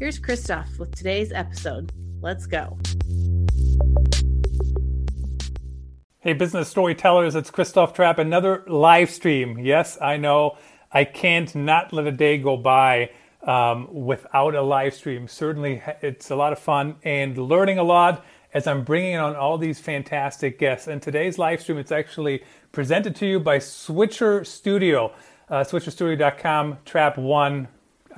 Here's Christoph with today's episode. Let's go. Hey, business storytellers, it's Christoph Trappe. Another live stream. Yes, I know I can't not let a day go by um, without a live stream. Certainly, it's a lot of fun and learning a lot as I'm bringing on all these fantastic guests. And today's live stream, it's actually presented to you by Switcher Studio. Uh, SwitcherStudio.com, Trappe One,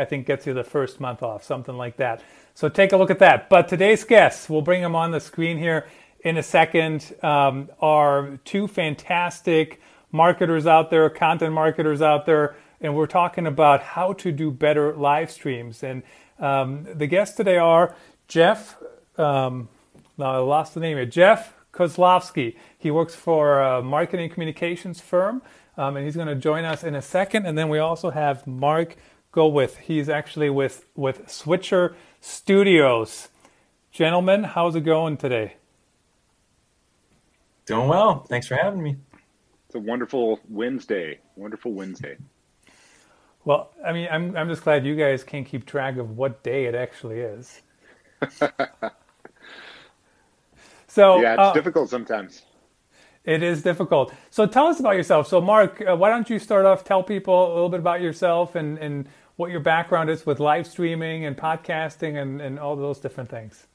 I think gets you the first month off, something like that. So take a look at that. But today's guests, we'll bring them on the screen here in a second, um, are two fantastic marketers out there, content marketers out there, and we're talking about how to do better live streams. And um, the guests today are Jeff. Um, now I lost the name here. Jeff Koslofsky. He works for a marketing communications firm, um, and he's going to join us in a second. And then we also have Marc Gawith. He's actually with with Switcher Studios. Gentlemen, how's it going today? Doing well. Thanks for having me. It's a wonderful Wednesday. Wonderful Wednesday. Well, I mean, I'm I'm just glad you guys can keep track of what day it actually is. so yeah, it's uh, difficult sometimes. It is difficult. So tell us about yourself. So Marc, uh, why don't you start off? Tell people a little bit about yourself and and what your background is with live streaming and podcasting and, and all those different things.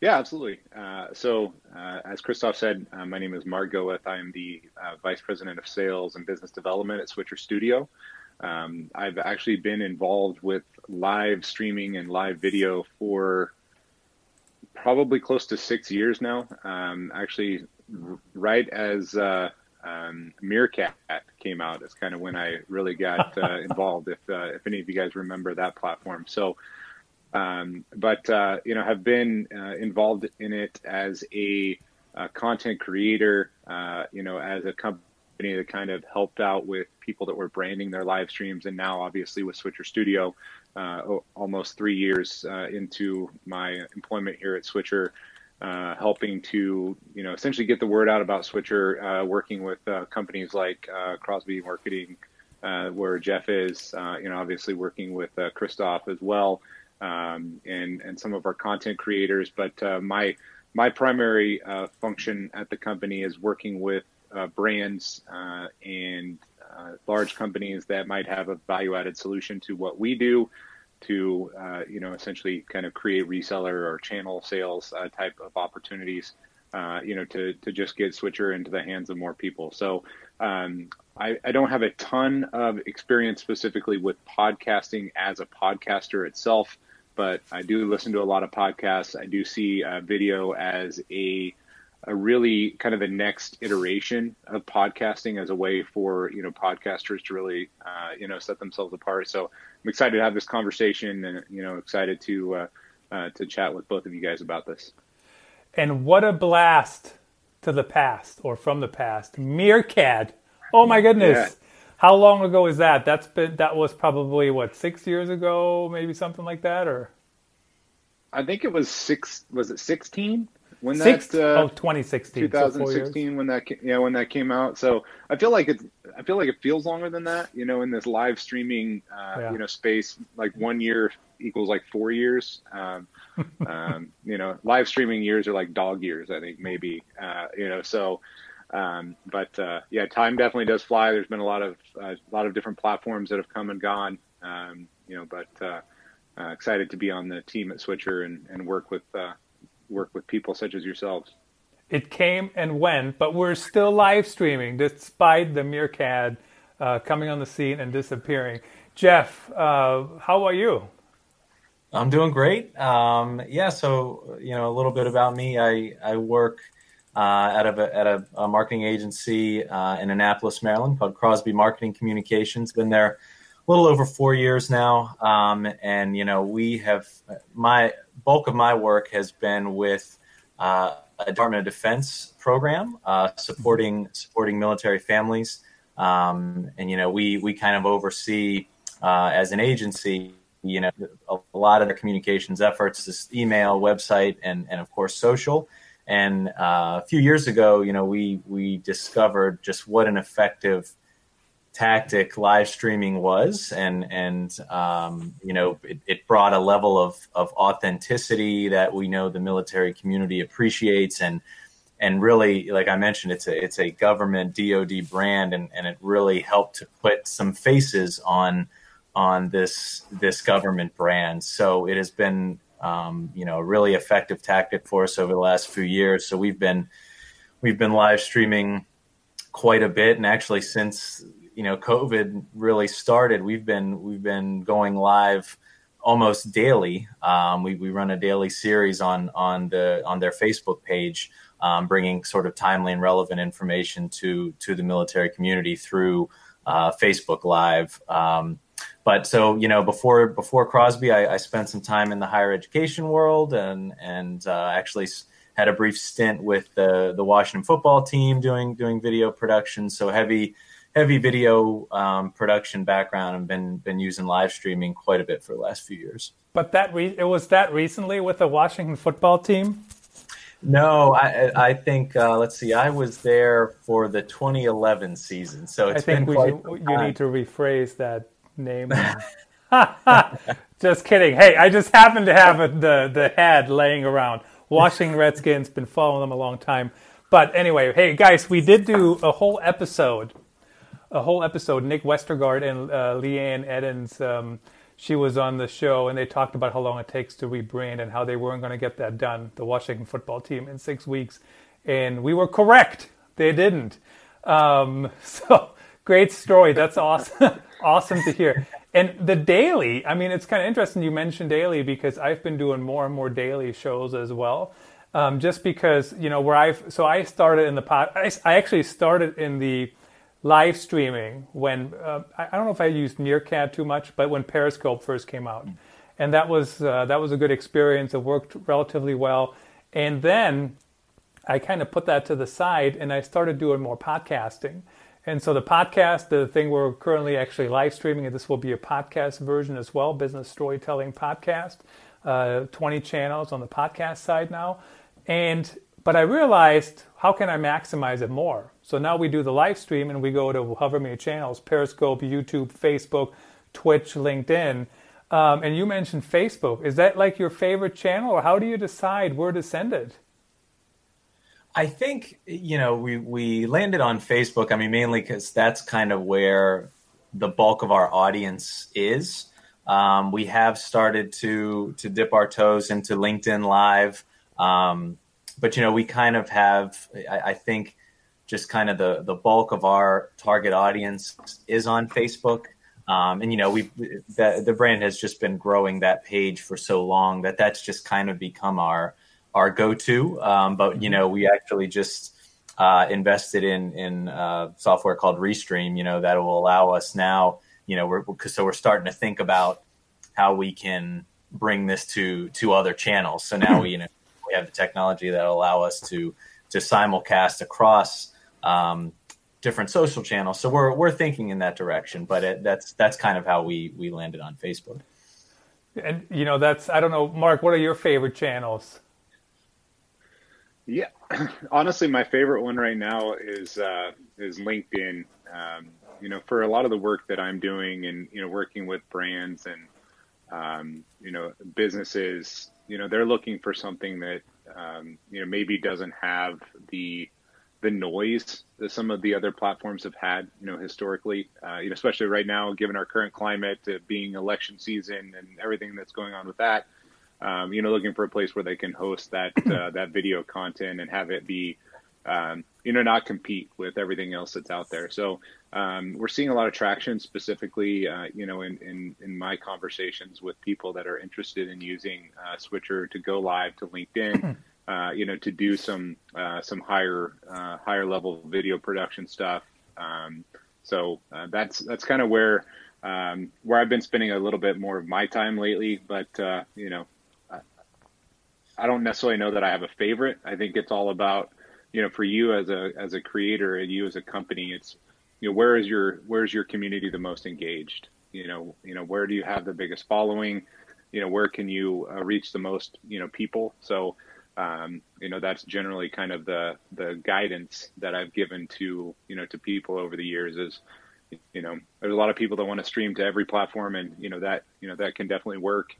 Yeah, absolutely. Uh, so, uh, as Christoph said, uh, my name is Marc Gawith. I am the uh, Vice President of Sales and Business Development at Switcher Studio. Um, I've actually been involved with live streaming and live video for probably close to six years now. Um, actually, right as uh, um, Meerkat came out is kind of when I really got uh, involved. If uh, if any of you guys remember that platform, so um, but uh, you know have been uh, involved in it as a, a content creator. Uh, you know, as a company that kind of helped out with people that were branding their live streams, and now obviously with Switcher Studio, uh, almost three years into my employment here at Switcher uh, helping to you know essentially get the word out about Switcher, uh, working with uh, companies like uh, Crosby Marketing, uh, where Jeff is, you know, obviously working with Christoph as well, um, and and some of our content creators. But my my primary function at the company is working with brands and large companies that might have a value added solution to what we do to uh, you know essentially kind of create reseller or channel sales uh, type of opportunities uh, you know to to just get switcher into the hands of more people. So um, I, I, don't have a ton of experience specifically with podcasting as a podcaster itself but i do listen to a lot of podcasts. I do see uh, video as a a really kind of the next iteration of podcasting as a way for you know podcasters to really uh, you know set themselves apart. So I'm excited to have this conversation, and you know excited to uh, uh, to chat with both of you guys about this. And what a blast to the past or from the past, Meerkat. Oh my goodness. Yeah. How long ago is that? That's been that was probably what six years ago, maybe something like that, or I think it was six. Was it sixteen? When that uh, oh 2016 2016 so when that yeah when that came out. So i feel like it's i feel like it feels longer than that you know in this live streaming uh, yeah. you know space like one year equals like four years. Um, um, you know live streaming years are like dog years i think maybe uh, you know so um, but uh, yeah time definitely does fly. There's been a lot of uh, a lot of different platforms that have come and gone um, you know but uh, excited to be on the team at switcher and, and work with work with people such as yourselves. It came and went, but we're still live streaming despite the Meerkat uh, coming on the scene and disappearing. Jeff, uh, how are you? I'm doing great. Um, yeah, so you know a little bit about me. I I work uh, at a at a, a marketing agency uh, in Annapolis, Maryland, called Crosby Marketing Communications. Been there a little over four years now, um, and you know we have my bulk of my work has been with uh, a Department of Defense program uh, supporting supporting military families, um, and you know we we kind of oversee uh, as an agency you know a, a lot of the communications efforts, this email, website, and and of course social. And uh, a few years ago, you know, we we discovered just what an effective tactic live streaming was, and and um, you know it, it, brought a level of of authenticity that we know the military community appreciates, and and really, like I mentioned, it's a it's a government DoD brand, and and it really helped to put some faces on on this this government brand. So it has been um, you know a really effective tactic for us over the last few years. So we've been we've been live streaming quite a bit, and actually since you know COVID really started, we've been we've been going live almost daily. Um, we we run a daily series on on the on their Facebook page, um, bringing sort of timely and relevant information to to the military community through uh, Facebook Live. Um, but so you know, before before Crosby, I, I, spent some time in the higher education world and and uh, actually had a brief stint with the the Washington football team doing doing video production. So heavy heavy video um, production background and been been using live streaming quite a bit for the last few years. But that re- it was that recently with the Washington football team. No, I, I think uh, let's see. I was there for the 2011 season, so it's I think been we, you need to rephrase that name. just kidding. Hey, I just happen to have a, the the head laying around. Washington Redskins been following them a long time. But anyway, hey guys, we did do a whole episode a whole episode. Nick Westergaard and uh, Leanne Edens, um, she was on the show, and they talked about how long it takes to rebrand and how they weren't going to get that done, the Washington football team, in six weeks. And we were correct; they didn't. Um, so great story. That's awesome. awesome to hear. And the daily, I mean, it's kind of interesting you mentioned daily because I've been doing more and more daily shows as well. Um, just because you know where I've so I started in the pot. I, I actually started in the live streaming when uh, I don't know if I used Meerkat too much, but when Periscope first came out, and that was uh, that was a good experience. It worked relatively well, and then I kind of put that to the side and I started doing more podcasting. And so the podcast, the thing we're currently actually live streaming, and this will be a podcast version as well, business storytelling podcast, uh, 20 channels on the podcast side now. And but I realized how can I maximize it more? So now we do the live stream and we go to however many channels Periscope, YouTube, Facebook, Twitch, LinkedIn. Um, and you mentioned Facebook. Is that like your favorite channel, or how do you decide where to send it? I think you know we we landed on Facebook. I mean, mainly because that's kind of where the bulk of our audience is. Um, we have started to to dip our toes into LinkedIn Live, um, but you know we kind of have. I, I think just kind of the the bulk of our target audience is on Facebook. Um, and you know, we the, the brand has just been growing that page for so long that that's just kind of become our our go to. Um, but you know, we actually just uh, invested in in uh, software called Restream. You know, that will allow us now. You know, we're so we're starting to think about how we can bring this to to other channels. So now we you know we have the technology that will allow us to to simulcast across um, different social channels. So we're we're thinking in that direction, but it, that's that's kind of how we we landed on Facebook. And you know, that's I don't know, Marc. What are your favorite channels? Yeah, honestly, my favorite one right now is uh, is LinkedIn. Um, you know, for a lot of the work that I'm doing, and you know, working with brands and um, you know businesses, you know, they're looking for something that um, you know maybe doesn't have the the noise that some of the other platforms have had, you know, historically, uh, you know, especially right now, given our current climate, uh, being election season and everything that's going on with that, um, you know, looking for a place where they can host that uh, that video content and have it be, um, you know, not compete with everything else that's out there. So um, we're seeing a lot of traction, specifically, uh, you know, in, in in my conversations with people that are interested in using uh, Switcher to go live to LinkedIn. Uh, you know, to do some uh, some higher uh, higher level video production stuff. Um, so uh, that's that's kind of where um, where I've been spending a little bit more of my time lately. But uh, you know, I, I don't necessarily know that I have a favorite. I think it's all about you know, for you as a as a creator and you as a company, it's you know where is your where's your community the most engaged? You know, you know where do you have the biggest following? You know, where can you uh, reach the most you know people? So um, you know that's generally kind of the the guidance that I've given to you know to people over the years is you know there's a lot of people that want to stream to every platform and you know that you know that can definitely work.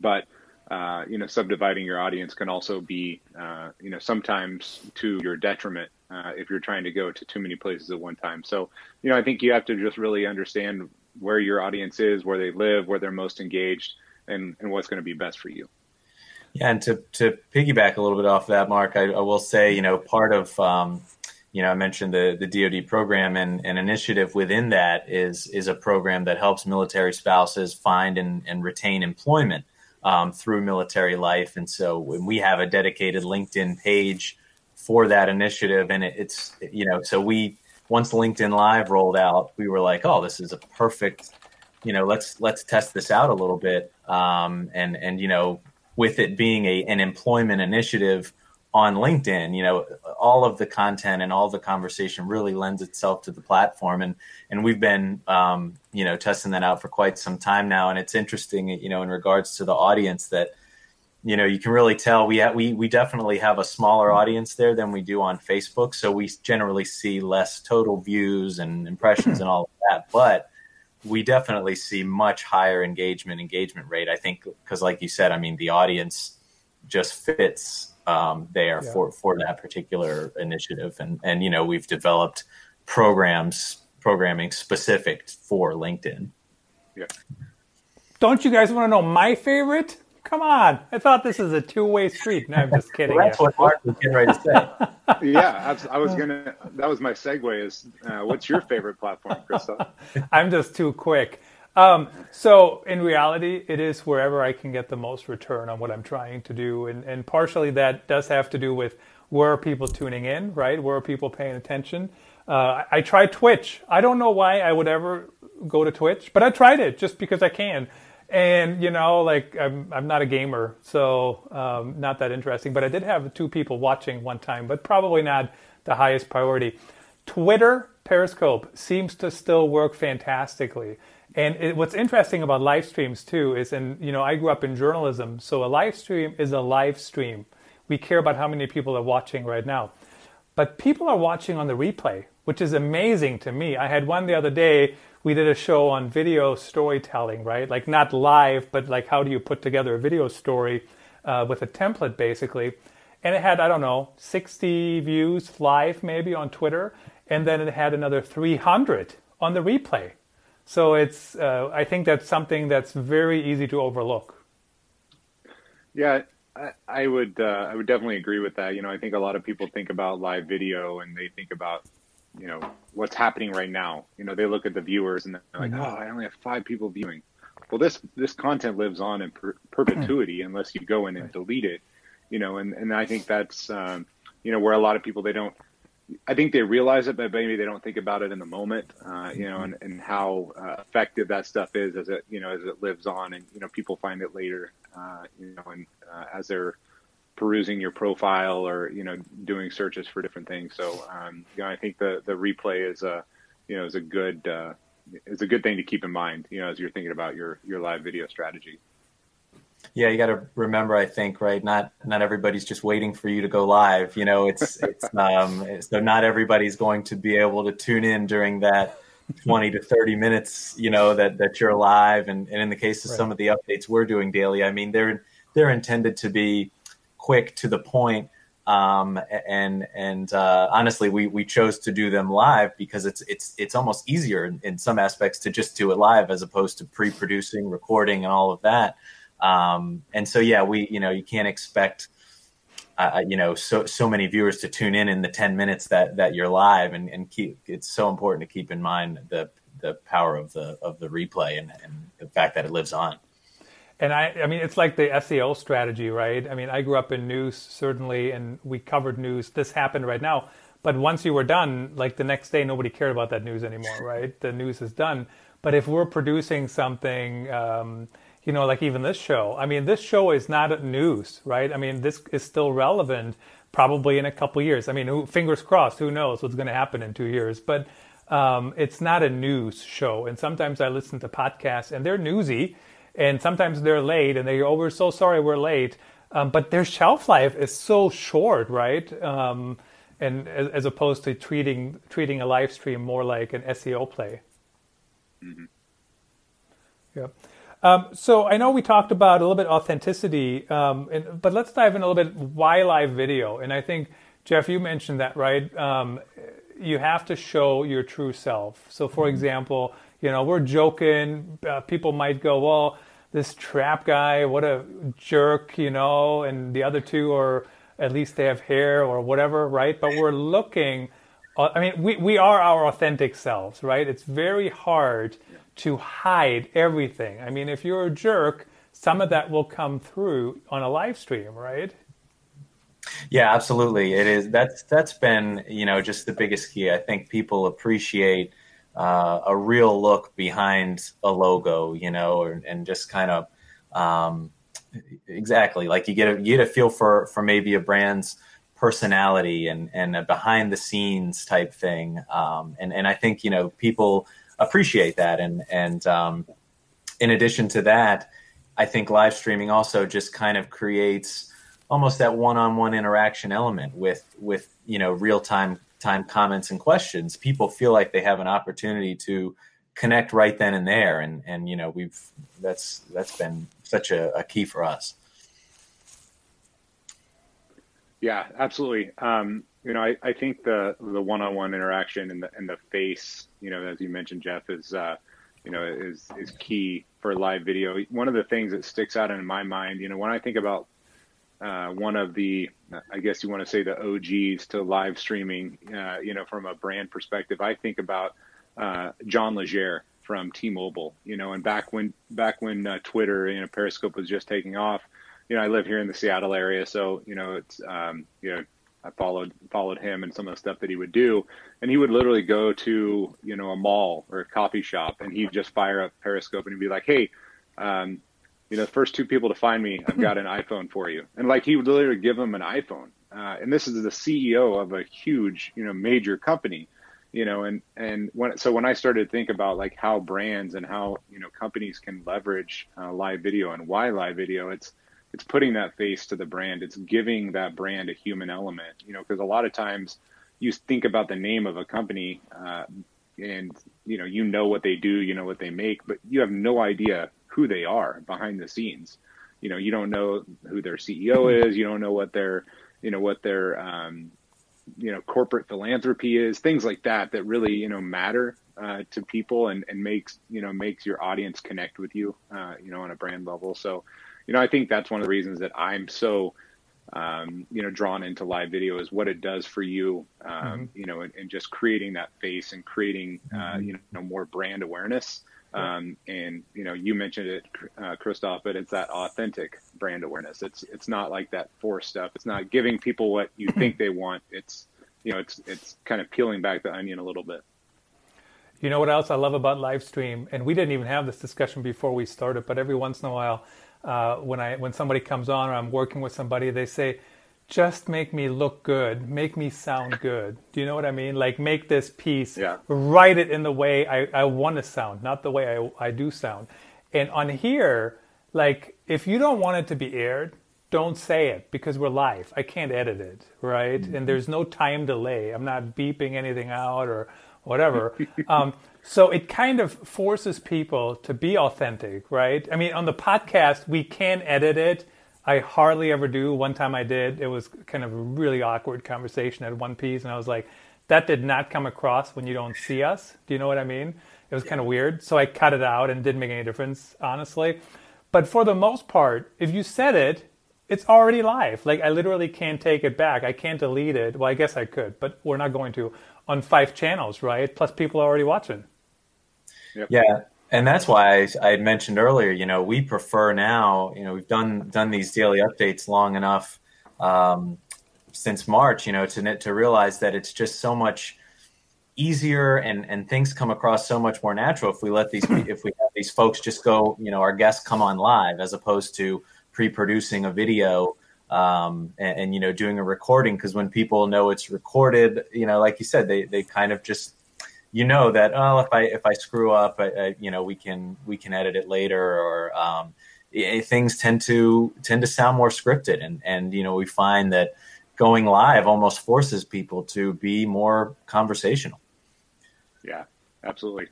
But uh, you know subdividing your audience can also be uh, you know sometimes to your detriment uh, if you're trying to go to too many places at one time. So you know I think you have to just really understand where your audience is where they live where they're most engaged and and what's going to be best for you yeah, and to to piggyback a little bit off that, Marc, I, I will say, you know, part of um, you know, I mentioned the the DoD program, and an initiative within that is is a program that helps military spouses find and, and retain employment um, through military life. And so, when we have a dedicated LinkedIn page for that initiative, and it, it's you know, so we once LinkedIn Live rolled out, we were like, oh, this is a perfect, you know, let's let's test this out a little bit, um, and and you know, with it being a, an employment initiative on LinkedIn, you know, all of the content and all the conversation really lends itself to the platform. And, and we've been, um, you know, testing that out for quite some time now. And it's interesting, you know, in regards to the audience that, you know, you can really tell we, ha- we, we definitely have a smaller audience there than we do on Facebook. So we generally see less total views and impressions and all of that. But, we definitely see much higher engagement engagement rate. I think because, like you said, I mean, the audience just fits um, there yeah. for for that particular initiative, and and you know we've developed programs programming specific for LinkedIn. Yeah. Don't you guys want to know my favorite? Come on. I thought this is a two way street. No, I'm just kidding. well, that's what Marc was getting ready to say. yeah, I was going to, that was my segue is uh, what's your favorite platform, Christoph? I'm just too quick. Um, so in reality, it is wherever I can get the most return on what I'm trying to do. And, and partially that does have to do with where are people tuning in, right? Where are people paying attention? Uh, I, I tried Twitch. I don't know why I would ever go to Twitch, but I tried it just because I can and you know like i'm i'm not a gamer so um, not that interesting but i did have two people watching one time but probably not the highest priority. Twitter periscope seems to still work fantastically. And it, what's interesting about live streams too is and you know i grew up in journalism so a live stream is a live stream. We care about how many people are watching right now. But people are watching on the replay which is amazing to me. I had one the other day we did a show on video storytelling, right? Like not live, but like how do you put together a video story uh, with a template, basically. And it had I don't know 60 views live maybe on Twitter, and then it had another 300 on the replay. So it's uh, I think that's something that's very easy to overlook. Yeah, I, would uh, I would definitely agree with that. You know, I think a lot of people think about live video and they think about you know what's happening right now. You know, they look at the viewers and they're like, mm-hmm. oh, I only have five people viewing. Well, this this content lives on in per- perpetuity unless you go in and delete it. You know, and and I think that's um, you know where a lot of people they don't. I think they realize it, but maybe they don't think about it in the moment. Uh, you know, and, and how uh, effective that stuff is as it you know as it lives on, and you know people find it later. Uh, you know, and uh, as they're perusing your profile or you know doing searches for different things. So um, you know, I think the the replay is a you know is a good uh, is a good thing to keep in mind. You know, as you're thinking about your your live video strategy. Yeah, you got to remember. I think right. Not not everybody's just waiting for you to go live. You know, it's it's um, so not everybody's going to be able to tune in during that. 20 to 30 minutes you know that that you're live and, and in the case of right. some of the updates we're doing daily i mean they're they're intended to be quick to the point. Um, and and uh, honestly, we we chose to do them live because it's it's it's almost easier in, in some aspects to just do it live as opposed to pre-producing, recording, and all of that. Um, and so yeah, we you know you can't expect uh, uh, you know so so many viewers to tune in in the 10 minutes that that you're live and, and keep it's so important to keep in mind the the power of the of the replay and, and the fact that it lives on and I, I mean, it's like the SEO strategy, right? I mean, I grew up in news, certainly, and we covered news. This happened right now. But once you were done, like the next day, nobody cared about that news anymore, right? The news is done. But if we're producing something, um, you know, like even this show, I mean, this show is not news, right? I mean, this is still relevant probably in a couple years. I mean, who, fingers crossed, who knows what's going to happen in two years? But um, it's not a news show. And sometimes I listen to podcasts and they're newsy, and sometimes they're late, and they oh, we're so sorry we're late. Um, but their shelf life is so short, right? Um, and as, as, opposed to treating treating a live stream more like an SEO play. Mm-hmm. Yeah. Um, so I know we talked about a little bit authenticity, um, and, but let's dive in a little bit why live video. And I think Jeff, you mentioned that right. Um, you have to show your true self. So, for mm-hmm. example, you know we're joking. Uh, people might go, "Well, this Trappe guy, what a jerk," you know, and the other two are at least they have hair or whatever, right? But we're looking. Uh, I mean, we we are our authentic selves, right? It's very hard to hide everything. I mean, if you're a jerk, some of that will come through on a live stream, right? Yeah, absolutely. It is. That's that's been you know just the biggest key. I think people appreciate uh, a real look behind a logo, you know, or, and just kind of um, exactly like you get a you get a feel for for maybe a brand's personality and and a behind the scenes type thing. Um, and and I think you know people appreciate that. And and um, in addition to that, I think live streaming also just kind of creates almost that one-on-one interaction element with with you know real time comments and questions. People feel like they have an opportunity to connect right then and there, and and you know we've that's that's been such a, a key for us. Yeah, absolutely. Um, you know, I, I think the the one-on-one interaction and the and the face, you know, as you mentioned, Jeff, is uh, you know is is key for live video. One of the things that sticks out in my mind, you know, when I think about uh, one of the, I guess you want to say the OGs to live streaming, uh, you know, from a brand perspective, I think about uh, John Legere from T-Mobile, you know, and back when back when uh, Twitter, you know, Periscope was just taking off. You know, I live here in the Seattle area, so you know, it's um, you know I followed followed him and some of the stuff that he would do, and he would literally go to you know a mall or a coffee shop, and he'd just fire up Periscope, and he'd be like, "Hey, um, you know, the first two people to find me, I've got an iPhone for you," and like he would literally give them an iPhone, uh, and this is the CEO of a huge you know major company, you know, and and when so when I started to think about like how brands and how you know companies can leverage uh, live video and why live video, it's it's putting that face to the brand. It's giving that brand a human element, you know, because a lot of times you think about the name of a company uh, and, you know, you know what they do, you know what they make, but you have no idea who they are behind the scenes. You know, you don't know who their CEO is. You don't know what their, you know, what their, um, you know, corporate philanthropy is, things like that, that really, you know, matter uh, to people and, and makes, you know, makes your audience connect with you, uh, you know, on a brand level. So, you know, I think that's one of the reasons that I'm so, um, you know, drawn into live video is what it does for you, um, mm-hmm. you know, and, and, just creating that face and creating, uh, mm-hmm. you know, more brand awareness. Um, and you know, you mentioned it, uh, Christoph, but it's that authentic brand awareness. It's it's not like that forced stuff. It's not giving people what you think they want. It's you know, it's it's kind of peeling back the onion a little bit. You know what else I love about live stream, and we didn't even have this discussion before we started, but every once in a while uh, when I when somebody comes on or I'm working with somebody, they say, "Just make me look good, make me sound good." Do you know what I mean? Like make this piece, yeah. write it in the way I, I want to sound, not the way I, I do sound. And on here, like if you don't want it to be aired, don't say it because we're live. I can't edit it, right? Mm-hmm. And there's no time delay. I'm not beeping anything out or whatever. um, so it kind of forces people to be authentic, right? I mean, on the podcast, we can edit it. I hardly ever do. One time I did. It was kind of a really awkward conversation at one piece, and I was like, that did not come across when you don't see us. Do you know what I mean? It was kind of weird. So I cut it out and didn't make any difference, honestly. But for the most part, if you said it, it's already live. Like I literally can't take it back. I can't delete it. Well, I guess I could, but we're not going to on five channels, right? Plus people are already watching. Yep. Yeah, and that's why I, I mentioned earlier. You know, we prefer now. You know, we've done done these daily updates long enough um, since March. You know, to to realize that it's just so much easier and and things come across so much more natural if we let these if we have these folks just go you know our guests come on live as opposed to pre-producing a video um, and, and, you know doing a recording because when people know it's recorded you know like you said they they kind of just you know that oh if I if I screw up I, I, you know we can we can edit it later or um, it, things tend to tend to sound more scripted and and you know we find that going live almost forces people to be more conversational yeah, absolutely.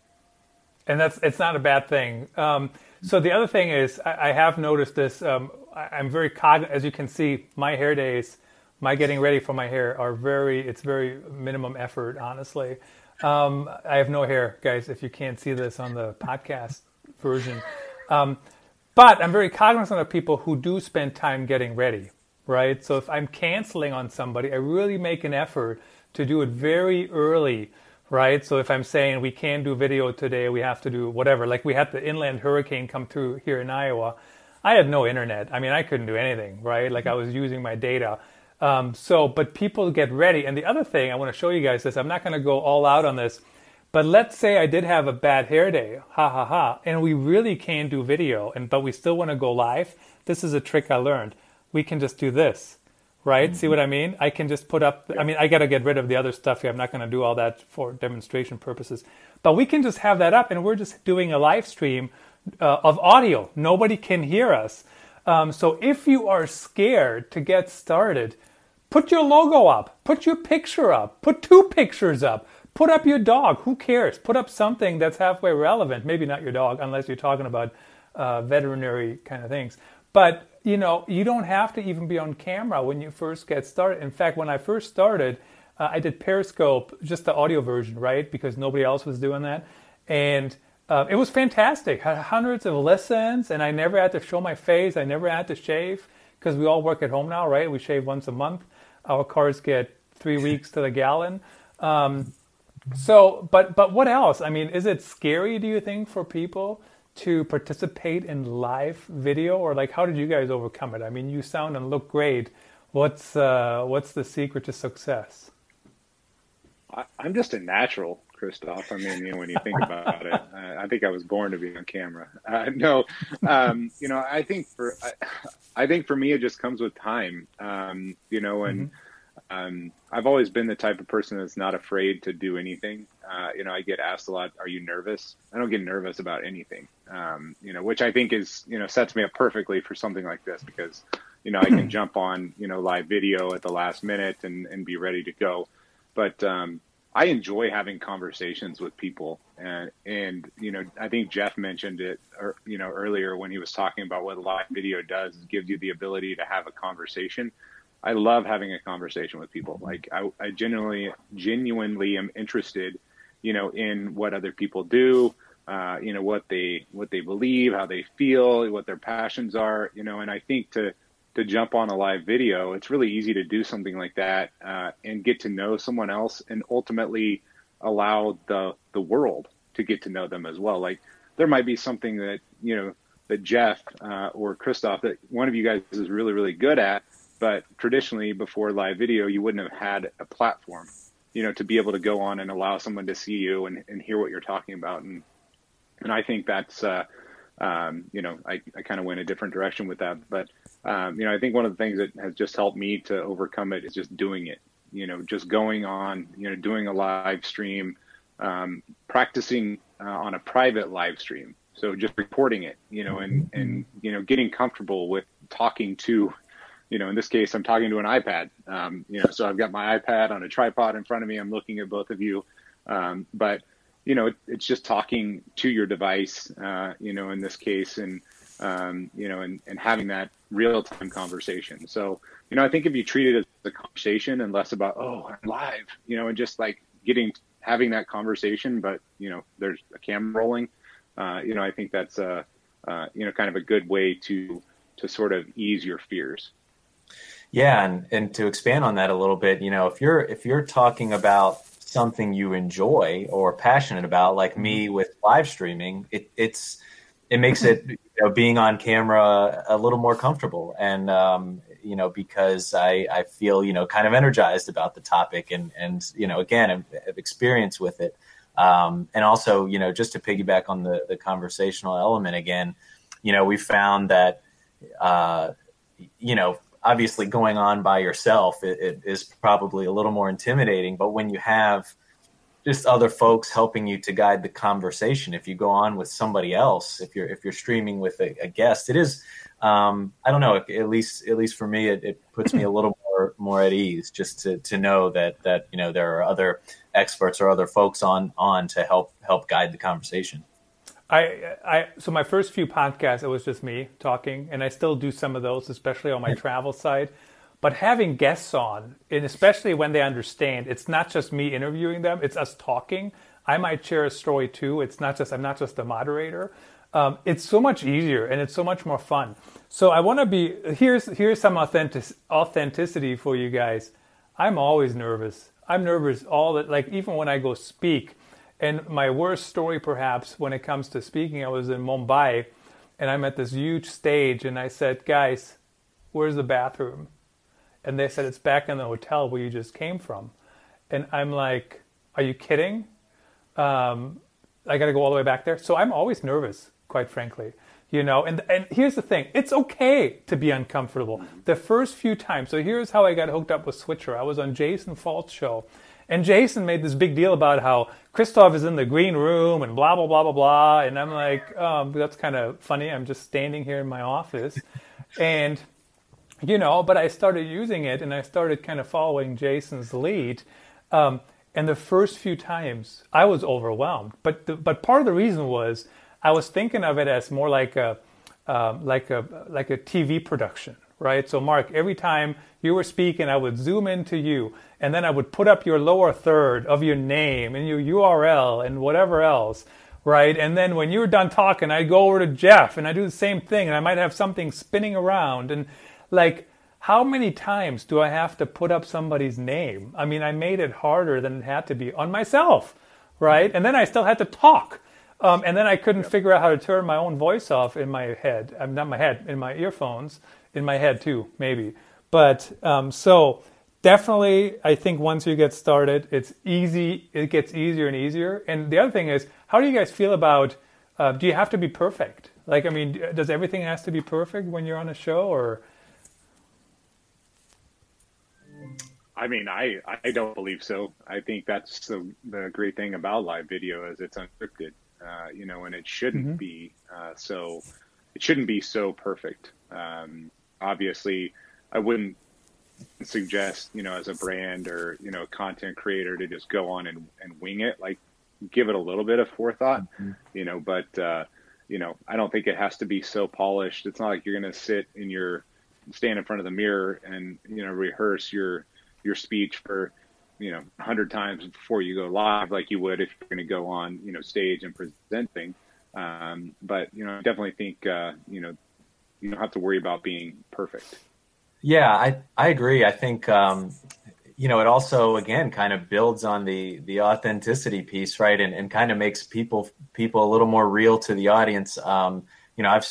And that's it's not a bad thing. Um, so the other thing is, I, I have noticed this. Um, I, am very cognizant, as you can see, my hair days, my getting ready for my hair are very. It's very minimum effort, honestly. Um, I have no hair, guys. If you can't see this on the podcast version, um, but I'm very cognizant of people who do spend time getting ready, right? So if I'm canceling on somebody, I really make an effort to do it very early right? So if I'm saying we can't do video today, we have to do whatever. Like we had the inland hurricane come through here in Iowa. I had no internet. I mean, I couldn't do anything, right? Like I was using my data. Um, so, but people get ready. And the other thing I want to show you guys is I'm not going to go all out on this, but let's say I did have a bad hair day, ha ha ha, and we really can't do video, and but we still want to go live. This is a trick I learned. We can just do this right? Mm-hmm. See what I mean? I can just put up, I mean, I got to get rid of the other stuff here. I'm not going to do all that for demonstration purposes. But we can just have that up and we're just doing a live stream uh, of audio. Nobody can hear us. Um, so if you are scared to get started, put your logo up, put your picture up, put two pictures up, put up your dog. Who cares? Put up something that's halfway relevant. Maybe not your dog, unless you're talking about uh, veterinary kind of things. But you know, you don't have to even be on camera when you first get started. In fact, when I first started, uh, I did Periscope, just the audio version, right? Because nobody else was doing that. And uh, it was fantastic. Had hundreds of listens, and I never had to show my face. I never had to shave because we all work at home now, right? We shave once a month. Our cars get three weeks to the gallon. Um, so, but but what else? I mean, is it scary? Do you think for people? to participate in live video or like how did you guys overcome it i mean you sound and look great what's uh, what's the secret to success I, am just a natural christoph i mean you know when you think about it I, I, think i was born to be on camera uh, no um, you know i think for I, I, think for me it just comes with time um, you know and mm-hmm um, I've always been the type of person that's not afraid to do anything. Uh, you know, I get asked a lot, "Are you nervous?" I don't get nervous about anything. Um, you know, which I think is you know sets me up perfectly for something like this because you know I can jump on you know live video at the last minute and and be ready to go. But um, I enjoy having conversations with people, and and you know I think Jeff mentioned it, or, er, you know earlier when he was talking about what live video does, it gives you the ability to have a conversation I love having a conversation with people. Like I, I genuinely, genuinely am interested, you know, in what other people do, uh, you know, what they, what they believe, how they feel, what their passions are, you know, and I think to, to jump on a live video, it's really easy to do something like that, uh, and get to know someone else and ultimately allow the, the world to get to know them as well. Like there might be something that, you know, that Jeff, uh, or Christoph, that one of you guys is really, really good at, but traditionally, before live video, you wouldn't have had a platform, you know, to be able to go on and allow someone to see you and, and hear what you're talking about. And and I think that's, uh, um, you know, I, I kind of went a different direction with that. But um, you know, I think one of the things that has just helped me to overcome it is just doing it. You know, just going on, you know, doing a live stream, um, practicing uh, on a private live stream. So just reporting it, you know, and and you know, getting comfortable with talking to you know, in this case, I'm talking to an iPad. Um, you know, so I've got my iPad on a tripod in front of me. I'm looking at both of you, um, but you know, it, it's just talking to your device. Uh, you know, in this case, and um, you know, and, and having that real time conversation. So, you know, I think if you treat it as a conversation and less about oh, I'm live, you know, and just like getting having that conversation, but you know, there's a camera rolling. Uh, you know, I think that's a uh, you know kind of a good way to to sort of ease your fears. Yeah, and and to expand on that a little bit, you know, if you're if you're talking about something you enjoy or passionate about, like me mm-hmm. with live streaming, it, it's it makes it you know, being on camera a little more comfortable, and um, you know, because I, I feel, you know, kind of energized about the topic and, and, you know, again, have, have experience with it. Um, and also, you know, just to piggyback on the, the conversational element again, you know, we found that, uh, you know, obviously going on by yourself it, it is probably a little more intimidating, but when you have just other folks helping you to guide the conversation, if you go on with somebody else, if you're if you're streaming with a, a guest, it is um, I don't know. At least, at least for me, it, it puts me a little more more at ease just to, to know that that you know there are other experts or other folks on on to help help guide the conversation. I, I so my first few podcasts it was just me talking, and I still do some of those, especially on my travel side. But having guests on, and especially when they understand, it's not just me interviewing them; it's us talking. I might share a story too. It's not just I'm not just a moderator um, it's so much easier and it's so much more fun. So I want to be here's here's some authentic authenticity for you guys. I'm always nervous. I'm nervous all that like even when I go speak. And my worst story perhaps when it comes to speaking, I was in Mumbai and I'm at this huge stage and I said, "Guys, where's the bathroom?" And they said it's back in the hotel where you just came from. And I'm like, "Are you kidding?" Um, I got to go all the way back there. So I'm always nervous quite frankly you know and and here's the thing it's okay to be uncomfortable the first few times so here's how i got hooked up with switcher i was on jason Falls's show and jason made this big deal about how christoph is in the green room and blah blah blah blah blah. And i'm like um, that's kind of funny. I'm just standing here in my office. And you know but i started using it and i started kind of following jason's lead. Um, and the first few times i was overwhelmed. But the, but part of the reason was I was thinking of it as more like a um, like a like a TV production, right? So, Marc, every time you were speaking, I would zoom into you, and then I would put up your lower third of your name and your URL and whatever else, right? And then when you were done talking, I'd go over to Jeff and I do the same thing, and I might have something spinning around, and like. How many times do I have to put up somebody's name? I mean, I made it harder than it had to be on myself, right? And then I still had to talk um, and then I couldn't yep. figure out how to turn my own voice off in my head. I'm not my head, in my earphones, in my head too, maybe. But um, so definitely, I think once you get started, it's easy. It gets easier and easier. And the other thing is, how do you guys feel about? Uh, do you have to be perfect? Like, I mean, does everything has to be perfect when you're on a show, or? I mean, I I don't believe so. I think that's the the great thing about live video is it's unscripted uh, you know, and it shouldn't mm-hmm. be uh, so. It shouldn't be so perfect. Um, obviously, I wouldn't suggest, you know, as a brand or you know, a content creator to just go on and, and wing it. Like, give it a little bit of forethought, mm-hmm. you know. But uh, you know, I don't think it has to be so polished. It's not like you're going to sit in your stand in front of the mirror and you know rehearse your your speech for you know, a hundred times before you go live, like you would if you're going to go on, you know, stage and presenting. Um, but you know, I definitely think uh, you know, you don't have to worry about being perfect. Yeah, I I agree. I think um, you know it also again kind of builds on the the authenticity piece, right? And and kind of makes people people a little more real to the audience. Um, you know, I've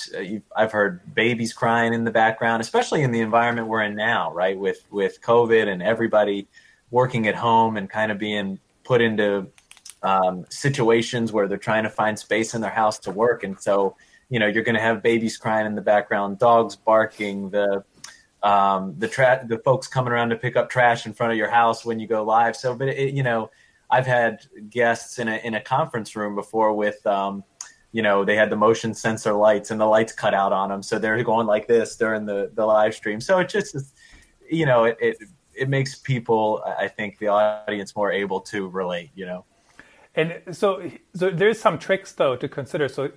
I've heard babies crying in the background, especially in the environment we're in now, right? With with COVID and everybody working at home and kind of being put into um, situations where they're trying to find space in their house to work. And so, you know, you're going to have babies crying in the background, dogs barking, the um, the tra- the folks coming around to pick up trash in front of your house when you go live. So, but it, you know, I've had guests in a in a conference room before with. Um, you know they had the motion sensor lights and the lights cut out on them so they're going like this during the the live stream so it just is you know it, it it makes people, I think, the audience more able to relate. You know. And so, so there's some tricks though to consider. So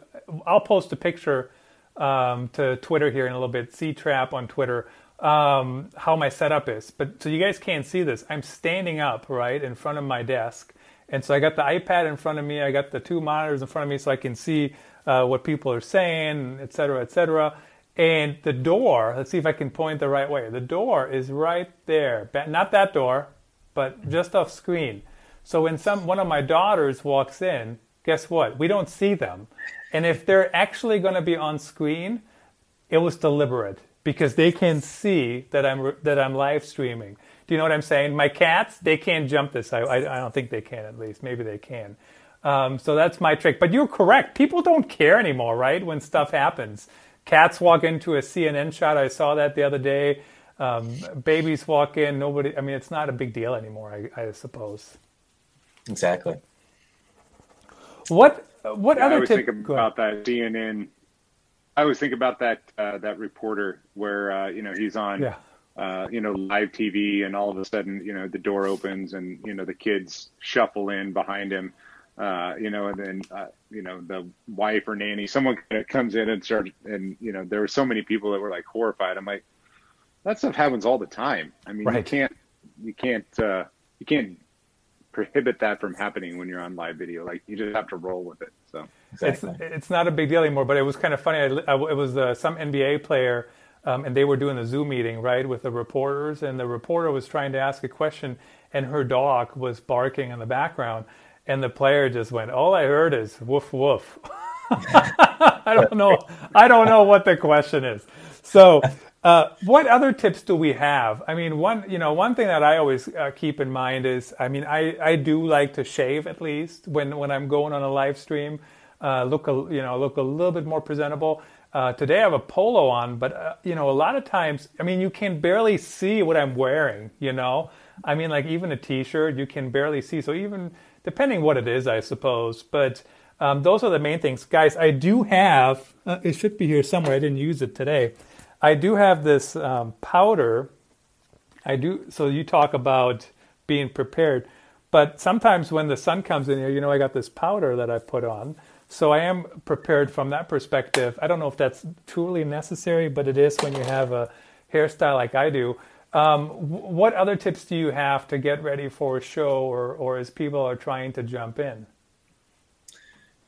I'll post a picture um, to Twitter here in a little bit. C Trappe on Twitter. Um, how my setup is, but so you guys can't see this. I'm standing up right in front of my desk, and so I got the iPad in front of me. I got the two monitors in front of me, so I can see uh, what people are saying, et cetera, et cetera. And the door, let's see if I can point the right way. The door is right there. Not that door, but just off screen. So when some one of my daughters walks in, guess what? We don't see them. And if they're actually going to be on screen, it was deliberate because they can see that I'm that I'm live streaming. Do you know what I'm saying? My cats, they can't jump this. I, I, I don't think they can. At least maybe they can. Um, so that's my trick. But you're correct. People don't care anymore, right? When stuff happens, cats walk into a CNN shot. I saw that the other day. Um, babies walk in. Nobody. I mean, it's not a big deal anymore. I, I suppose. Exactly. What what yeah, other I always tip? think about that CNN. I always think about that uh, that reporter where uh, you know he's on Yeah. uh, you know live TV and all of a sudden you know the door opens and you know the kids shuffle in behind him. Uh, you know, and then uh, you know the wife or nanny, someone comes in and starts, and you know there were so many people that were like horrified. I'm like, that stuff happens all the time. I mean, you can't, you can't, uh, you can't prohibit that from happening when you're on live video. Like you just have to roll with it. So Exactly. It's it's not a big deal anymore. But it was kind of funny. I, I- it was uh, some NBA player, um, and they were doing a Zoom meeting right with the reporters, and the reporter was trying to ask a question, and her dog was barking in the background, and the player just went, "All I heard is woof woof." I don't know. I don't know what the question is. So, uh, what other tips do we have? I mean, one you know one thing that I always uh, keep in mind is, I mean, I, I do like to shave at least when when I'm going on a live stream, uh, look a you know look a little bit more presentable. Uh, today I have a polo on, but uh, you know a lot of times, I mean, you can barely see what I'm wearing. You know, I mean, like even a t-shirt, you can barely see. So even depending what it is, I suppose, but. Um, those are the main things, guys. I do have. Uh, it should be here somewhere. I didn't use it today. I do have this um, powder. I do. So you talk about being prepared, but sometimes when the sun comes in here, you know, I got this powder that I put on. So I am prepared from that perspective. I don't know if that's truly necessary, but it is when you have a hairstyle like I do. Um, what other tips do you have to get ready for a show, or, or as people are trying to jump in?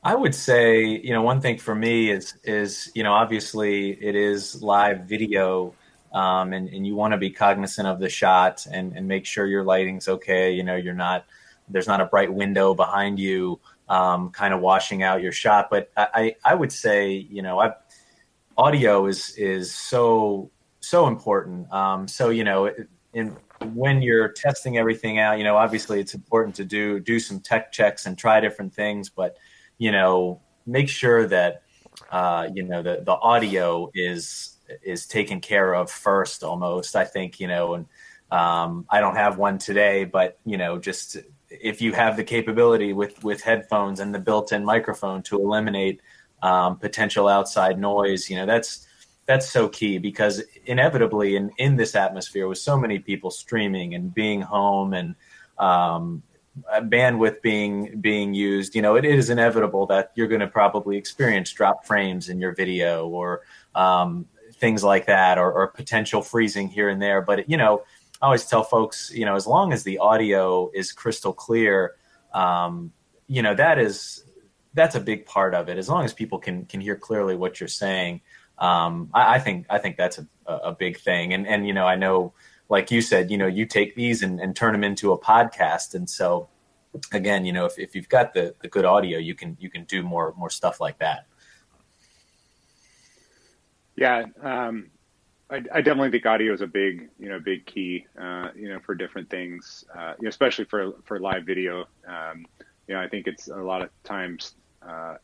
I would say, you know, one thing for me is is you know, obviously it is live video, um, and and you want to be cognizant of the shot and and make sure your lighting's okay. You know, you're not there's not a bright window behind you, um, kind of washing out your shot. But I I would say, you know, I audio is is so so important. Um, so you know, in when you're testing everything out, you know, obviously it's important to do do some tech checks and try different things, but you know, make sure that uh, you know the the audio is is taken care of first. Almost, I think you know, and um, I don't have one today, but you know, just if you have the capability with with headphones and the built-in microphone to eliminate um, potential outside noise, you know, that's that's so key because inevitably in in this atmosphere with so many people streaming and being home and um, bandwidth being being used, you know, it is inevitable that you're going to probably experience drop frames in your video or um, things like that, or, or potential freezing here and there. But you know, I always tell folks, you know, as long as the audio is crystal clear, um, you know, that is that's a big part of it. As long as people can can hear clearly what you're saying, um, I, I think I think that's a, a big thing. And and you know, I know like you said, you know, you take these and, and turn them into a podcast. And so again, you know, if, if you've got the, the good audio, you can, you can do more, more stuff like that. Yeah, um, I, I definitely think audio is a big, you know, big key, uh, you know, for different things, uh, you know, especially for for live video. Um, you know, I think it's a lot of times uh,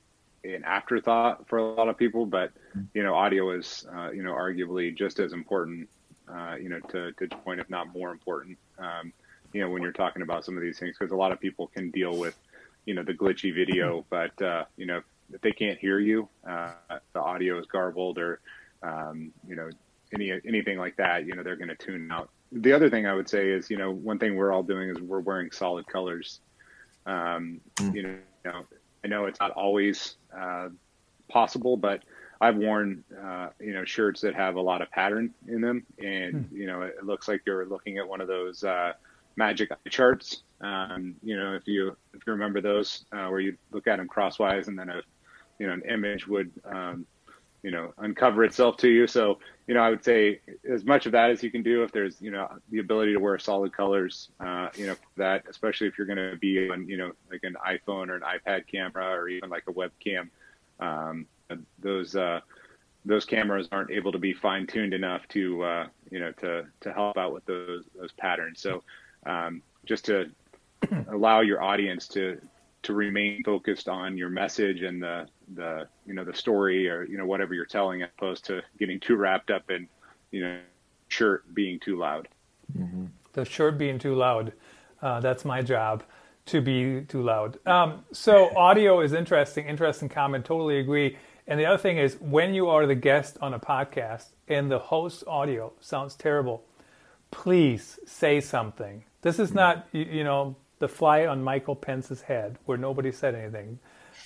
an afterthought for a lot of people, but you know, audio is, uh, you know, arguably just as important, uh, you know, to to the point, if not more important. Um, you know, when you're talking about some of these things, because a lot of people can deal with, you know, the glitchy video, but uh, you know, if they can't hear you, uh, the audio is garbled or um, you know, any anything like that, you know, they're going to tune out. The other thing I would say is, you know, one thing we're all doing is we're wearing solid colors. Um, Mm. You know, I know it's not always uh, possible, but I've worn, uh, you know, shirts that have a lot of pattern in them, and you know, it looks like you're looking at one of those uh, magic eye charts. Um, you know, if you if you remember those, uh, where you look at them crosswise, and then a you know an image would um, you know uncover itself to you so you know i would say as much of that as you can do if there's you know the ability to wear solid colors uh, you know that especially if you're going to be on you know like an iphone or an ipad camera or even like a webcam um, those uh, those cameras aren't able to be fine tuned enough to uh, you know to to help out with those those patterns. So um, just to allow your audience to to remain focused on your message and the the you know the story or you know whatever you're telling, as opposed to getting too wrapped up in you know shirt being too loud. Mm-hmm. The shirt being too loud. Uh, that's my job to be too loud. Um, so audio is interesting. Interesting comment. Totally agree. And the other thing is when you are the guest on a podcast and the host's audio sounds terrible, please say something. This is not, you, know, the fly on Michael Pence's head where nobody said anything.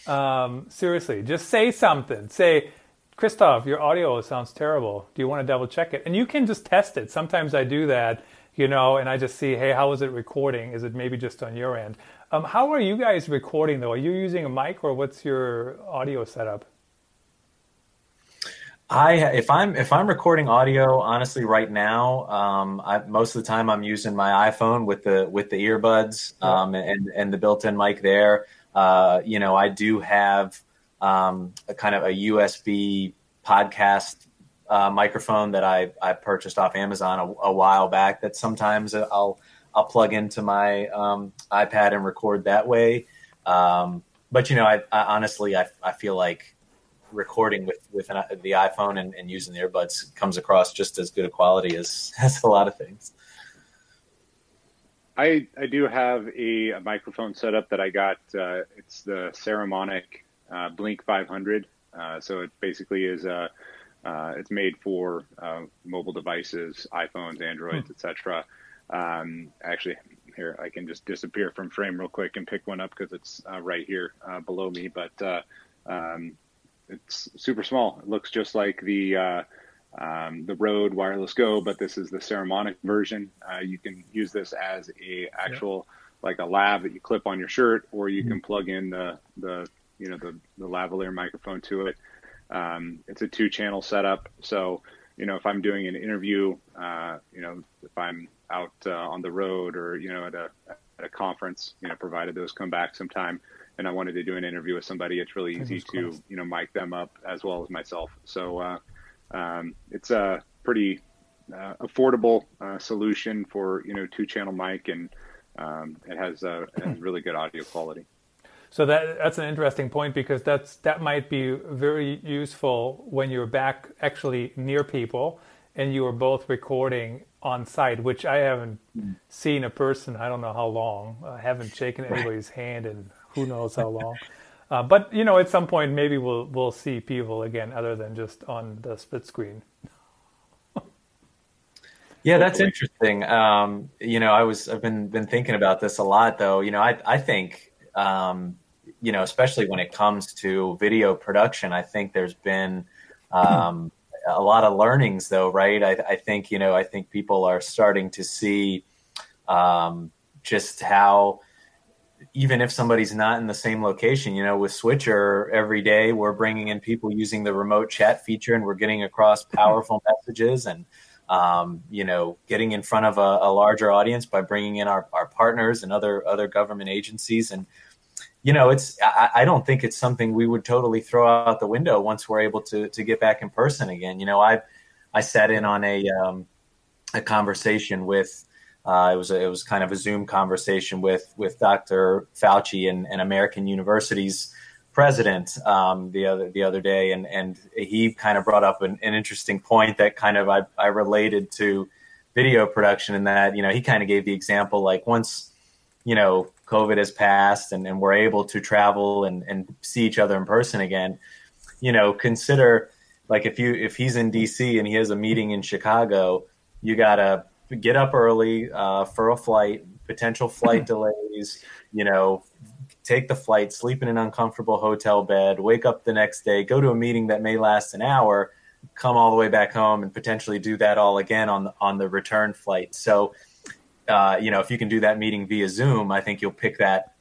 Um, seriously, just say something. Say, Christoph, your audio sounds terrible. Do you want to double check it? And you can just test it. Sometimes I do that, you know, and I just see, hey, how is it recording? Is it maybe just on your end? Um, how are you guys recording though? Are you using a mic or what's your audio setup? I if I'm if I'm recording audio, honestly, right now, um, I, most of the time I'm using my iPhone with the with the earbuds um, and and the built-in mic there. Uh, you know, I do have um, a kind of a USB podcast uh, microphone that I I purchased off Amazon a, a, while back. That sometimes I'll I'll plug into my um, iPad and record that way. Um, but you know, I, I honestly I, I feel like recording with with an, the iPhone and, and, using the earbuds comes across just as good a quality as as a lot of things. I I do have a, a microphone setup that I got. Uh, it's the Saramonic uh, Blink 500. Uh, so it basically is a uh, it's made for uh, mobile devices, iPhones, Androids, hmm. etc. Um, actually, here I can just disappear from frame real quick and pick one up because it's uh, right here below me. But um, it's super small. It looks just like the uh, um, the Rode Wireless Go, but this is the Saramonic version. Uh, you can use this as a actual yeah. like a lav that you clip on your shirt, or you mm-hmm. can plug in the the you know the the lavalier microphone to it. Um, it's a two channel setup, so you know if I'm doing an interview, uh, you know if I'm out uh, on the road or you know at a at a conference, you know provided those come back sometime and I wanted to do an interview with somebody, it's really easy to you know mic them up as well as myself. So uh, um, it's a pretty uh, affordable uh, solution for you know two channel mic, and um, it has, uh, it has really good audio quality. So that that's an interesting point because that's that might be very useful when you're back actually near people and you are both recording on site, which I haven't mm. seen a person. I don't know how long. I haven't shaken anybody's hand in who knows how long. Uh, but you know, at some point, maybe we'll we'll see people again, other than just on the split screen. yeah, that's interesting. Um, you know, I was I've been been thinking about this a lot, though. You know, I I think um, you know, especially when it comes to video production, I think there's been um, a lot of learnings, though, right? I, I, think you know, I think people are starting to see um, just how even if somebody's not in the same location, you know, with Switcher every day, we're bringing in people using the remote chat feature and we're getting across powerful messages and, um, you know, getting in front of a, a, larger audience by bringing in our, our partners and other, other government agencies. And, you know, it's, I, I don't think it's something we would totally throw out the window once we're able to, to get back in person again. You know, I, I sat in on a, um, a conversation with, uh, it was a, it was kind of a Zoom conversation with with Dr. Fauci and, and American University's president um, the other the other day, and and he kind of brought up an, an, interesting point that kind of I, I related to video production, in that you know he kind of gave the example like once you know COVID has passed and, and we're able to travel and, and see each other in person again, you know consider like if you if he's in DC and he has a meeting in Chicago, you gotta get up early uh, for a flight, potential flight delays, you know, take the flight, sleep in an uncomfortable hotel bed, wake up the next day, go to a meeting that may last an hour, come all the way back home, and potentially do that all again on the, on the return flight. So, uh, you know, if you can do that meeting via Zoom, I think you'll pick that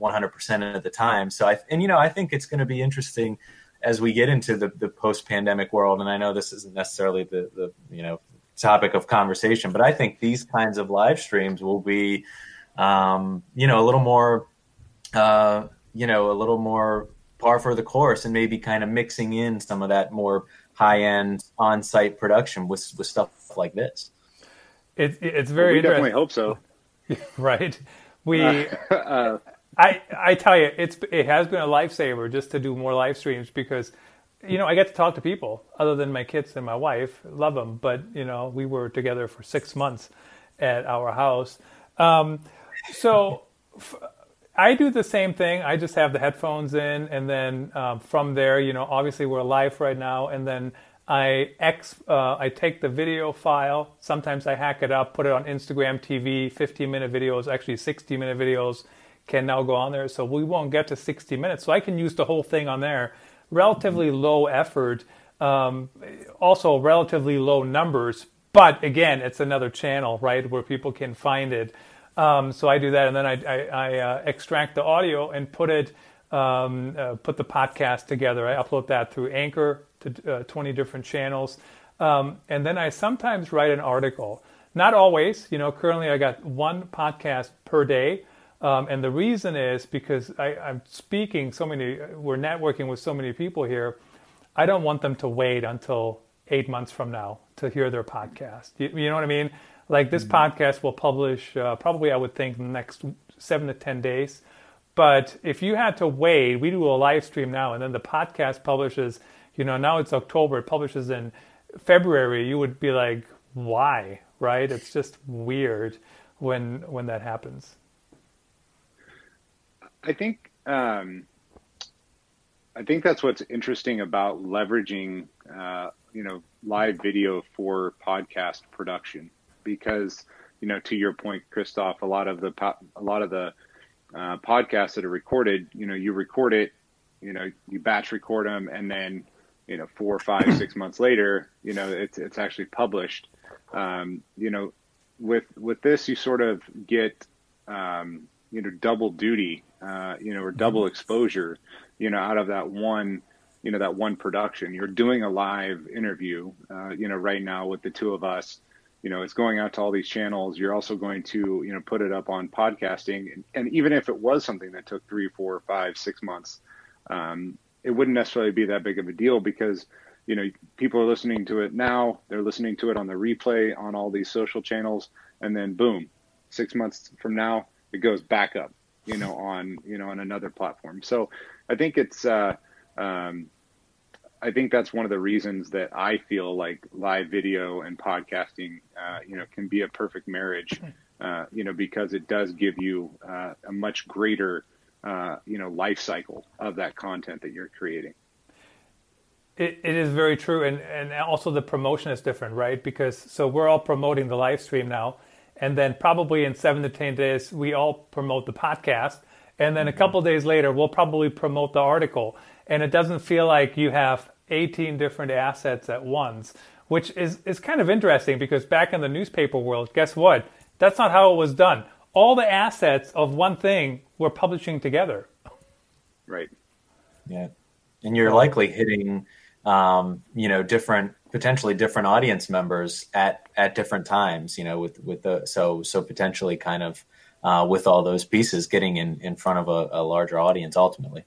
100% of the time. So, I, and you know, I think it's going to be interesting as we get into the, the post pandemic world. And I know this isn't necessarily the, the, you know, topic of conversation. But I think these kinds of live streams will be, um, you know, a little more, uh, you know, a little more par for the course, and maybe kind of mixing in some of that more high end on site production with with stuff like this. It, it's very. We definitely hope so. right. We. Uh, I I tell you, it's it has been a lifesaver just to do more live streams because, you know, I get to talk to people other than my kids and my wife. Love them, but you know, we were together for six months at our house. Um, so. F- I do the same thing. I just have the headphones in, and then um, from there, you know, obviously we're live right now, and then I ex uh, I take the video file. Sometimes I hack it up, put it on Instagram TV. 15 minute videos, actually 60 minute videos, can now go on there. So we won't get to 60 minutes. So I can use the whole thing on there. Relatively low effort, um, also relatively low numbers. But again, it's another channel, right, where people can find it. Um, so I do that, and then I, I, I uh, extract the audio and put it, um, uh, put the podcast together. I upload that through Anchor to uh, 20 different channels, um, and then I sometimes write an article. Not always, you know. Currently, I got one podcast per day, um, and the reason is because I, I'm speaking so many. We're networking with so many people here. I don't want them to wait until eight months from now to hear their podcast. You, you know what I mean? Like this mm-hmm. podcast will publish uh, probably, I would think, in the next seven to 10 days. But if you had to wait, we do a live stream now, and then the podcast publishes, you know, now it's October, it publishes in February, you would be like, why? Right? It's just weird when when that happens. I think um, I think that's what's interesting about leveraging, uh, you know, live video for podcast production because you know to your point christoph a lot of the a lot of the uh, podcasts that are recorded you know you record it you know you batch record them and then you know four five six months later you know it's it's actually published. Um, you know with with this you sort of get um, you know double duty uh, you know or double exposure you know out of that one you know that one production. You're doing a live interview uh, you know right now with the two of us. You know it's going out to all these channels. You're also going to you know put it up on podcasting. And, and even if it was something that took three four five six months um, it wouldn't necessarily be that big of a deal because you know people are listening to it now. They're listening to it on the replay on all these social channels. And then boom six months from now it goes back up you know on you know on another platform so i think it's uh, um, I think that's one of the reasons that I feel like live video and podcasting, uh, you know, can be a perfect marriage, uh, you know, because it does give you uh, a much greater, uh, you know, life cycle of that content that you're creating. It, it is very true, and and also the promotion is different, right? Because so we're all promoting the live stream now, and then probably in seven to ten days we all promote the podcast, and then a mm-hmm. couple days later we'll probably promote the article and it doesn't feel like you have 18 different assets at once, which is, is kind of interesting because back in the newspaper world, guess what? That's not how it was done. All the assets of one thing were publishing together. Right. Yeah. And you're likely hitting, um, you know, different, potentially different audience members at, at different times, you know, with, with the, so, so potentially kind of, uh, with all those pieces getting in, in front of a, a larger audience ultimately.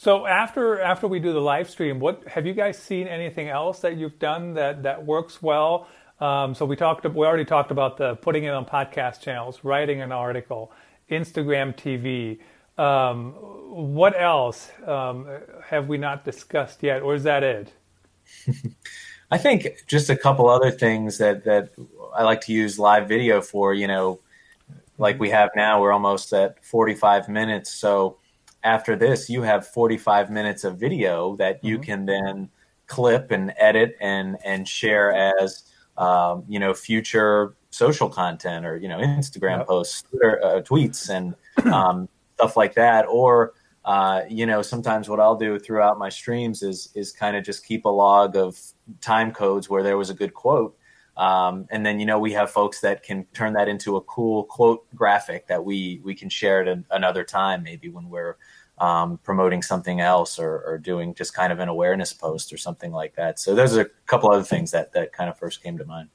So after after we do the live stream, what have you guys seen anything else that you've done that that works well? Um, so we talked we already talked about the putting it on podcast channels, writing an article, Instagram TV. Um, what else um, have we not discussed yet, or is that it? I think just a couple other things that that I like to use live video for. You know, like we have now, we're almost at 45 minutes, so after this, you have 45 minutes of video that you mm-hmm. can then clip and edit and and share as um, you know future social content or you know Instagram yep. posts, Twitter, uh, tweets, and um, stuff like that. Or uh, you know, sometimes what I'll do throughout my streams is is kind of just keep a log of time codes where there was a good quote. Um, and then you know we have folks that can turn that into a cool quote graphic that we we can share at another time, maybe when we're um, promoting something else or, or, doing just kind of an awareness post or something like that. So those are a couple other things that that kind of first came to mind.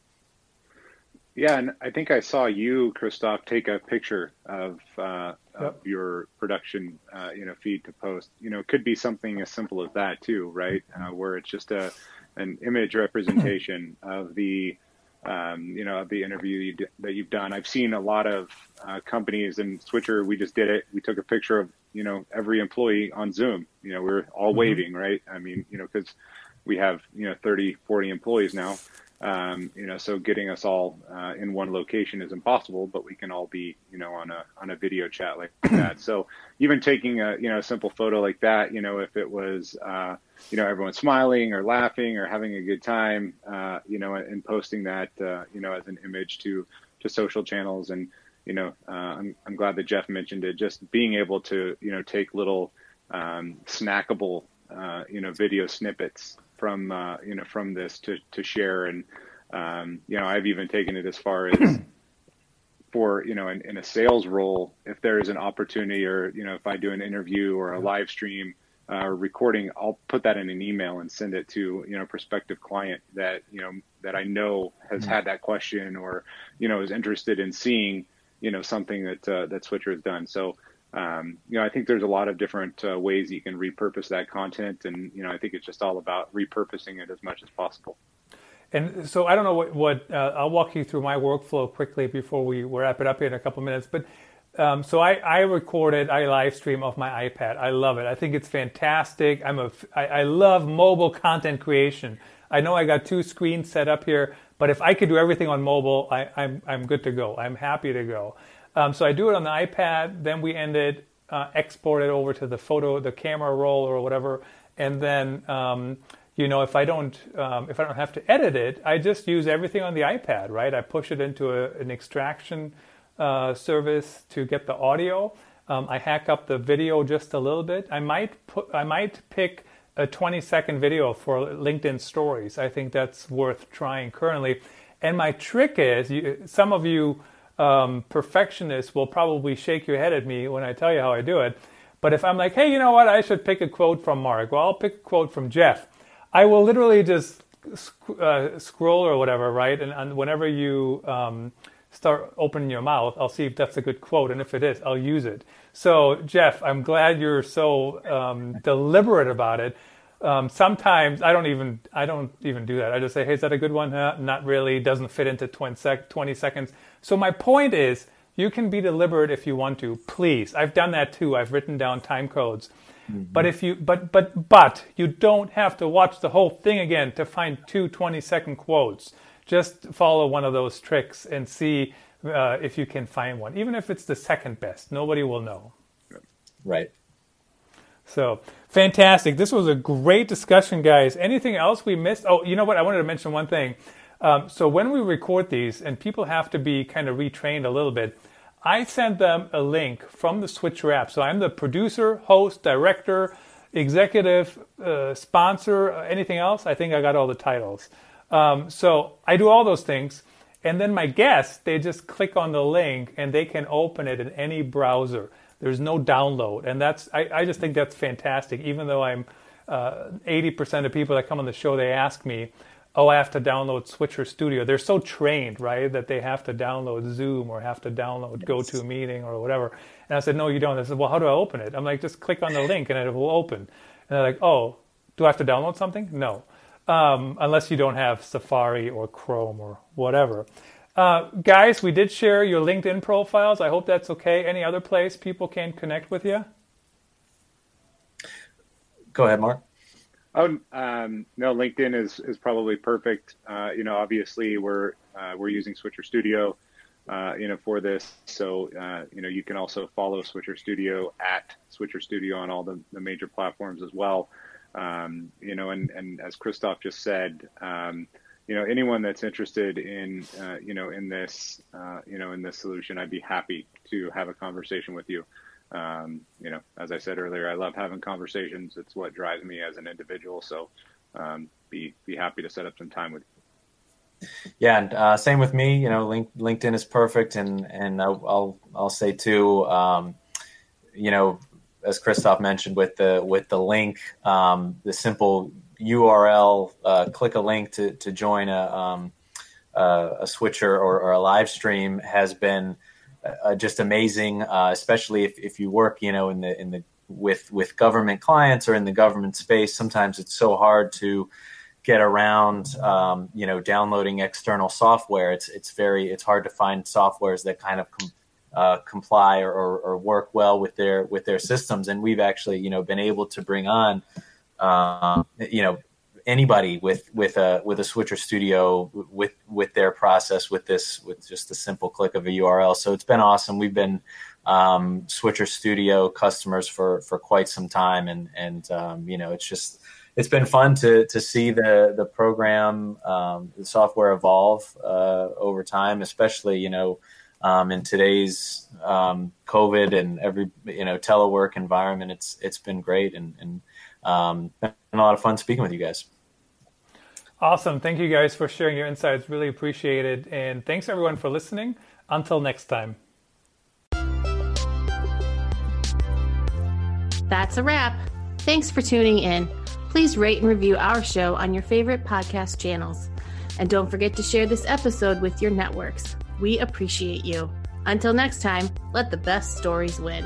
Yeah, and I think I saw you, Christoph, take a picture of, uh, yep. of your production, uh, you know, feed to post. You know, it could be something as simple as that too, right? Uh, where it's just a an image representation of the, um, you know, of the interview you d- that you've done. I've seen a lot of uh, companies and Switcher. We just did it. We took a picture of you know every employee on Zoom. You know, we're all mm-hmm. waving, right? I mean, you know, because we have you know 30, 40 employees now um, you know, so getting us all uh, in one location is impossible, but we can all be, you know, on a on a video chat like that. So even taking a you know a simple photo like that, you know, if it was uh, you know everyone smiling or laughing or having a good time, uh, you know, and posting that uh, you know as an image to to social channels and you know, uh, I'm I'm glad that Jeff mentioned it. Just being able to you know take little um, snackable uh, you know video snippets from uh, you know from this to to share. And um, you know I've even taken it as far as for you know in, in, a sales role if there is an opportunity or you know if I do an interview or a live stream uh, recording I'll put that in an email and send it to you know prospective client that you know that I know has mm-hmm. had that question or you know is interested in seeing you know something that uh, that Switcher has done. So um, you know, I think there's a lot of different uh, ways you can repurpose that content, and you know, I think it's just all about repurposing it as much as possible. And so I don't know what, what uh, I'll walk you through my workflow quickly before we wrap it up here in a couple minutes. But um, so I, I recorded, I live stream off my iPad. I love it. I think it's fantastic. I'm a, I, I love mobile content creation. I know I got two screens set up here, but if I could do everything on mobile, I, I'm I'm good to go. I'm happy to go. Um, so I do it on the iPad. Then we end it, uh, export it over to the photo, the camera roll or whatever, and then um, you know if I don't um, if I don't have to edit it, I just use everything on the iPad, right? I push it into a, an extraction uh, service to get the audio. Um, I hack up the video just a little bit. I might put I might pick a 20 second video for LinkedIn stories. I think that's worth trying currently. And my trick is, you, some of you um, perfectionist will probably shake your head at me when I tell you how I do it. But if I'm like, hey, you know what, I should pick a quote from Marc, well, I'll pick a quote from Jeff. I will literally just sc- uh, scroll or whatever, right? And, and whenever you um, start opening your mouth, I'll see if that's a good quote. And if it is, I'll use it. So, Jeff, I'm glad you're so um, deliberate about it. Um, sometimes I don't even I don't even do that. I just say, "Hey, is that a good one?" Not really. Doesn't fit into 20, sec- 20 seconds. So my point is, you can be deliberate if you want to. Please, I've done that too. I've written down time codes. Mm-hmm. But if you but but but you don't have to watch the whole thing again to find two 20 second quotes. Just follow one of those tricks and see uh, if you can find one, even if it's the second best. Nobody will know. Right. So fantastic. This was a great discussion, guys. Anything else we missed? Oh, you know what? I wanted to mention one thing. Um, so when we record these, and people have to be kind of retrained a little bit, I send them a link from the Switcher app. So I'm the producer, host, director, executive, uh, sponsor, anything else. I think I got all the titles. Um, so I do all those things. And then my guests, they just click on the link and they can open it in any browser. There's no download. And that's, I, I just think that's fantastic. Even though I'm uh, 80% of people that come on the show, they ask me, oh, I have to download Switcher Studio. They're so trained, right, that they have to download Zoom or have to download yes. GoToMeeting or whatever. And I said, no, you don't. They said, well, how do I open it? I'm like, just click on the link and it will open. And they're like, oh, do I have to download something? No, um, unless you don't have Safari or Chrome or whatever. Uh, guys, we did share your LinkedIn profiles. I hope that's okay. Any other place people can connect with you? Go ahead, Marc. Oh um, no, LinkedIn is is probably perfect. Uh, you know, obviously we're uh, we're using Switcher Studio, uh, you know, for this. So uh, you know, you can also follow Switcher Studio at Switcher Studio on all the, the major platforms as well. Um, you know, and and as Christoph just said, um, you know, anyone that's interested in uh, you know in this uh, you know in this solution, I'd be happy to have a conversation with you. Um, you know, as I said earlier, I love having conversations. It's what drives me as an individual. So, um, be be happy to set up some time with you. Yeah, and uh, same with me. You know, link, LinkedIn is perfect, and and I'll I'll, say too. Um, you know, as Christoph mentioned with the with the link, um, the simple URL, uh, click a link to to join a um, uh, a switcher or, or, a live stream has been uh, just amazing, uh, especially if, if you work, you know, in the in the with with government clients or in the government space. Sometimes it's so hard to get around, um, you know, downloading external software. It's it's very it's hard to find softwares that kind of com- uh, comply or, or, or, work well with their with their systems. And we've actually, you know, been able to bring on, um, you know, anybody with with a with a switcher studio with with their process with this with just a simple click of a url so it's been awesome. We've been um, switcher studio customers for for quite some time. And and um, you know it's just it's been fun to to see the the program um, the software evolve uh, over time especially you know um, in today's um, covid and every you know telework environment it's it's been great. And and um, been a lot of fun speaking with you guys Awesome. Thank you guys for sharing your insights. Really appreciate it. And thanks everyone for listening. Until next time. That's a wrap. Thanks for tuning in. Please rate and review our show on your favorite podcast channels. And don't forget to share this episode with your networks. We appreciate you. Until next time, let the best stories win.